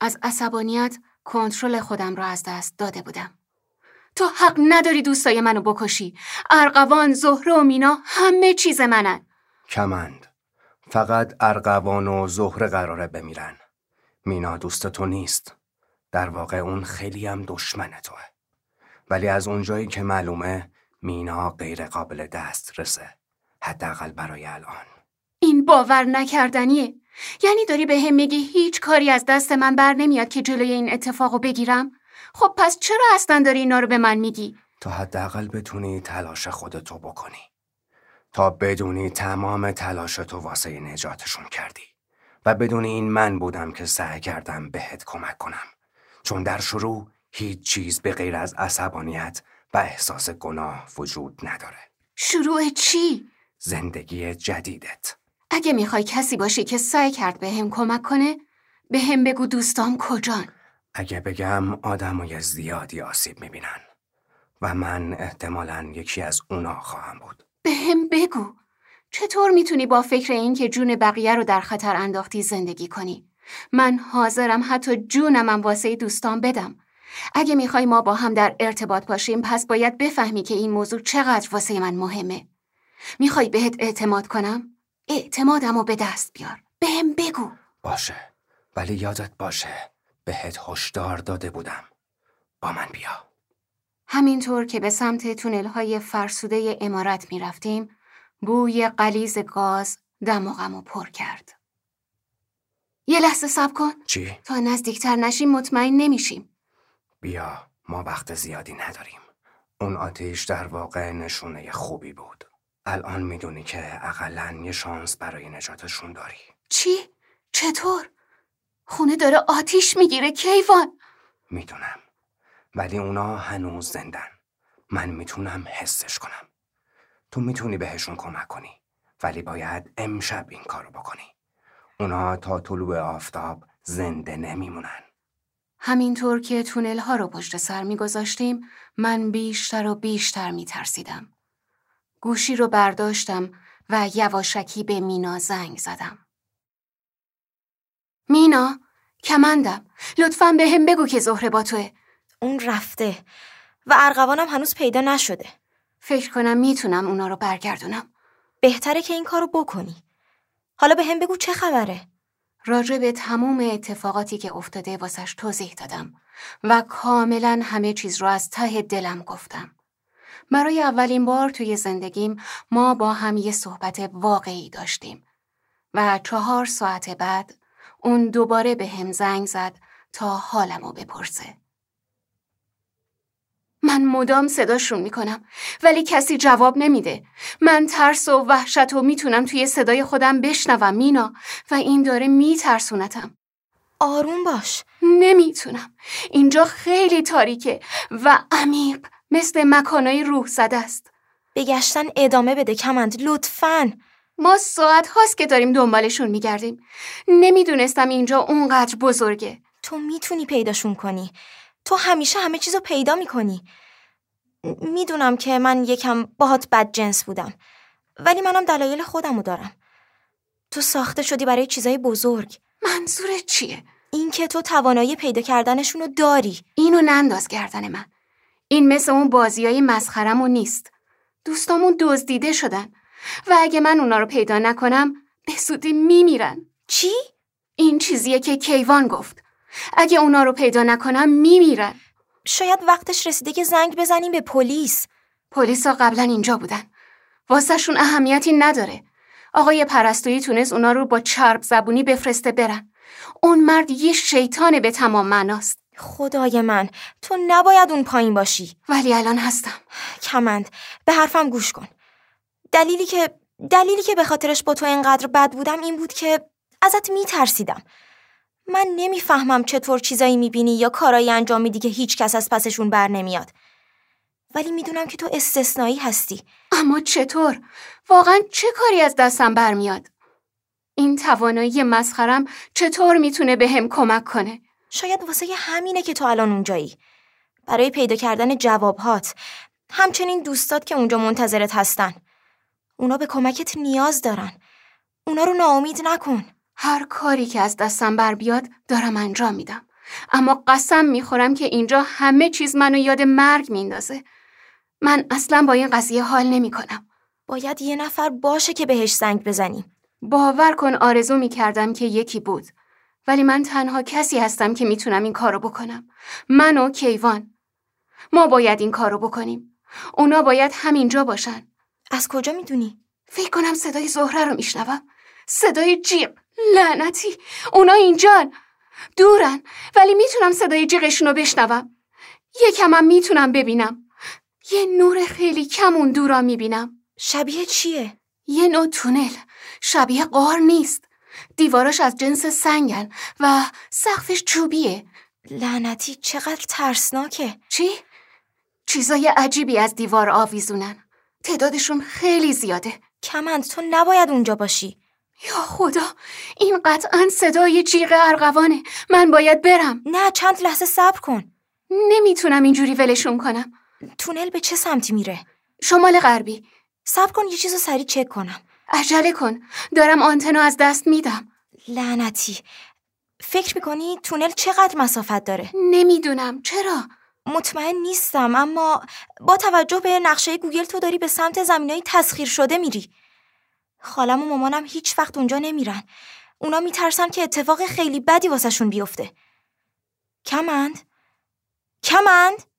از عصبانیت کنترل خودم را از دست داده بودم. تو حق نداری دوستای منو بکشی. ارقوان، زهره و مینا همه چیز منن. کمند. فقط ارقوان و زهره قراره بمیرن. مینا دوست تو نیست. در واقع اون خیلی هم دشمن توه. ولی از اونجایی که معلومه مینا غیر قابل دست رسه. حداقل برای الان. این باور نکردنیه. یعنی داری به هم میگی هیچ کاری از دست من بر نمیاد که جلوی این اتفاقو بگیرم؟ خب پس چرا اصلا داری اینا رو به من میگی؟ تا حداقل بتونی تلاش خودتو بکنی. تا بدونی تمام تلاش تو واسه نجاتشون کردی. و بدون این من بودم که سعی کردم بهت کمک کنم. چون در شروع هیچ چیز به غیر از عصبانیت و احساس گناه وجود نداره. شروع چی؟ زندگی جدیدت. اگه می‌خوای کسی باشی که سعی کرد به هم کمک کنه به هم بگو دوستام کجان اگه بگم آدمای زیادی آسیب می‌بینن و من احتمالا یکی از اونا خواهم بود به هم بگو چطور می‌تونی با فکر این که جون بقیه رو در خطر انداختی زندگی کنی؟ من حاضرم حتی جونمم واسه دوستان بدم. اگه می‌خوای ما با هم در ارتباط باشیم پس باید بفهمی که این موضوع چقدر واسه من مهمه. می‌خوای بهت اعتماد کنم؟ اعتمادم رو به دست بیار. بهم بگو. باشه. ولی یادت باشه. بهت هشدار داده بودم. با من بیا. همینطور که به سمت تونل های فرسوده امارت می رفتیم، بوی قلیز گاز دماغم رو پر کرد. یه لحظه سب کن. چی؟ تا نزدیکتر نشیم مطمئن نمیشیم. بیا ما وقت زیادی نداریم. اون آتیش در واقع نشونه خوبی بود. الان می‌دونی که اقلا یه شانس برای نجاتشون داری. چی؟ چطور؟ خونه داره آتیش می‌گیره کیوان؟ می‌دونم. ولی اونا هنوز زندن. من می‌تونم حسش کنم. تو می‌تونی بهشون کمک کنی ولی باید امشب این کارو بکنی. اونا تا طلوع آفتاب زنده نمیمونن. همینطور که تونل ها رو پشت سر میگذاشتیم من بیشتر و بیشتر میترسیدم. گوشی رو برداشتم و یواشکی به مینا زنگ زدم. مینا کمندم. لطفا به هم بگو که زهره با توه. اون رفته و ارغوانم هنوز پیدا نشده. فکر کنم می‌تونم اونا رو برگردونم. بهتره که این کارو بکنی. حالا به هم بگو چه خبره؟ راجع به تموم اتفاقاتی که افتاده واسش توضیح دادم و کاملا همه چیز رو از ته دلم گفتم. برای اولین بار توی زندگیم ما با هم یه صحبت واقعی داشتیم و چهار ساعت بعد اون دوباره به هم زنگ زد تا حالمو بپرسه. من مدام صداشون می‌کنم ولی کسی جواب نمیده. من ترس و وحشت و می‌تونم توی صدای خودم بشنوم مینا و این داره میترسونتم. آروم باش. نمی‌تونم. اینجا خیلی تاریکه و عمیق مثل مکانای روح زده است. به گشتن ادامه بده کمند. لطفاً. ما ساعت هاست که داریم دنبالشون میگردیم. نمی‌دونستم اینجا اونقدر بزرگه. تو می‌تونی پیداشون کنی. تو همیشه همه چیزو پیدا می‌کنی. می‌دونم که من یکم باهات بد جنس بودم ولی منم دلایل خودمو دارم. تو ساخته شدی برای چیزای بزرگ. منظورت چیه؟ اینکه تو توانایی پیدا کردنشونو داری. اینو ننداز گردن من. این مثل اون بازیای مسخرمون نیست. دوستامون دزدیده شدن. و اگه من اونا رو پیدا نکنم به سودی میمیرن. چی؟ این چیزیه که کیوان گفت. اگه اونا رو پیدا نکنم میمیرن. شاید وقتش رسیده که زنگ بزنیم به پلیس. پلیس ها قبلا اینجا بودن. واسهشون اهمیتی نداره. آقای پرستویی تونست اونا رو با چرب زبونی بفرسته برن. اون مرد یه شیطانه به تمام معناست. خدای من تو نباید اون پایین باشی ولی الان هستم کمند به حرفم گوش کن دلیلی که دلیلی که به خاطرش با تو اینقدر بد بودم این بود که ازت میترسیدم من نمی‌فهمم چطور چیزایی می‌بینی یا کارایی انجام میدی که هیچ کس از پسشون بر نمیاد ولی می‌دونم که تو استثنایی هستی اما چطور؟ واقعا چه کاری از دستم برمیاد؟ این توانایی مسخرم چطور می‌تونه به هم کمک کنه؟ شاید واسه همینه که تو الان اونجایی برای پیدا کردن جوابهات همچنین دوستات که اونجا منتظرت هستن اونا به کمکت نیاز دارن. اونا رو ناامید نکن. هر کاری که از دستم بر بیاد دارم انجام میدم. اما قسم می‌خورم که اینجا همه چیز منو یاد مرگ میندازه. من اصلا با این قضیه حال نمی‌کنم. باید یه نفر باشه که بهش زنگ بزنیم. باور کن آرزو می‌کردم که یکی بود. ولی من تنها کسی هستم که می‌تونم این کارو بکنم. من و کیوان. ما باید این کارو بکنیم. اونا باید همینجا باشن. از کجا می‌دونی؟ فکر کنم صدای زهره رو میشنوم. صدای جیغ. لعنتی. اونا اینجان. دورن. ولی می‌تونم صدای جیغشون رو بشنوم. یکمم می‌تونم ببینم. یه نور خیلی کم اون دورا می‌بینم. شبیه چیه؟ یه نوع تونل. شبیه قار نیست. دیواراش از جنس سنگن و سقفش چوبیه. لعنتی چقدر ترسناکه. چی؟ چیزای عجیبی از دیوار آویزونن. تعدادشون خیلی زیاده. کمند تو نباید اونجا باشی. یا خدا این قطعا صدای جیغ ارغوانه من باید برم نه چند لحظه صبر کن نمی‌تونم اینجوری ولشون کنم تونل به چه سمتی میره شمال غربی صبر کن یه چیزو سریع چک کنم عجله کن. دارم آنتنو از دست میدم. لعنتی. فکر می‌کنی تونل چقدر مسافت داره؟ نمی‌دونم. چرا؟ مطمئن نیستم اما با توجه به نقشه گوگل تو داری به سمت زمینای تسخیر شده میری. خالم و مامانم هیچ وقت اونجا نمیرن. اونا میترسن که اتفاق خیلی بدی واسهشون بیفته. کمند؟ کمند؟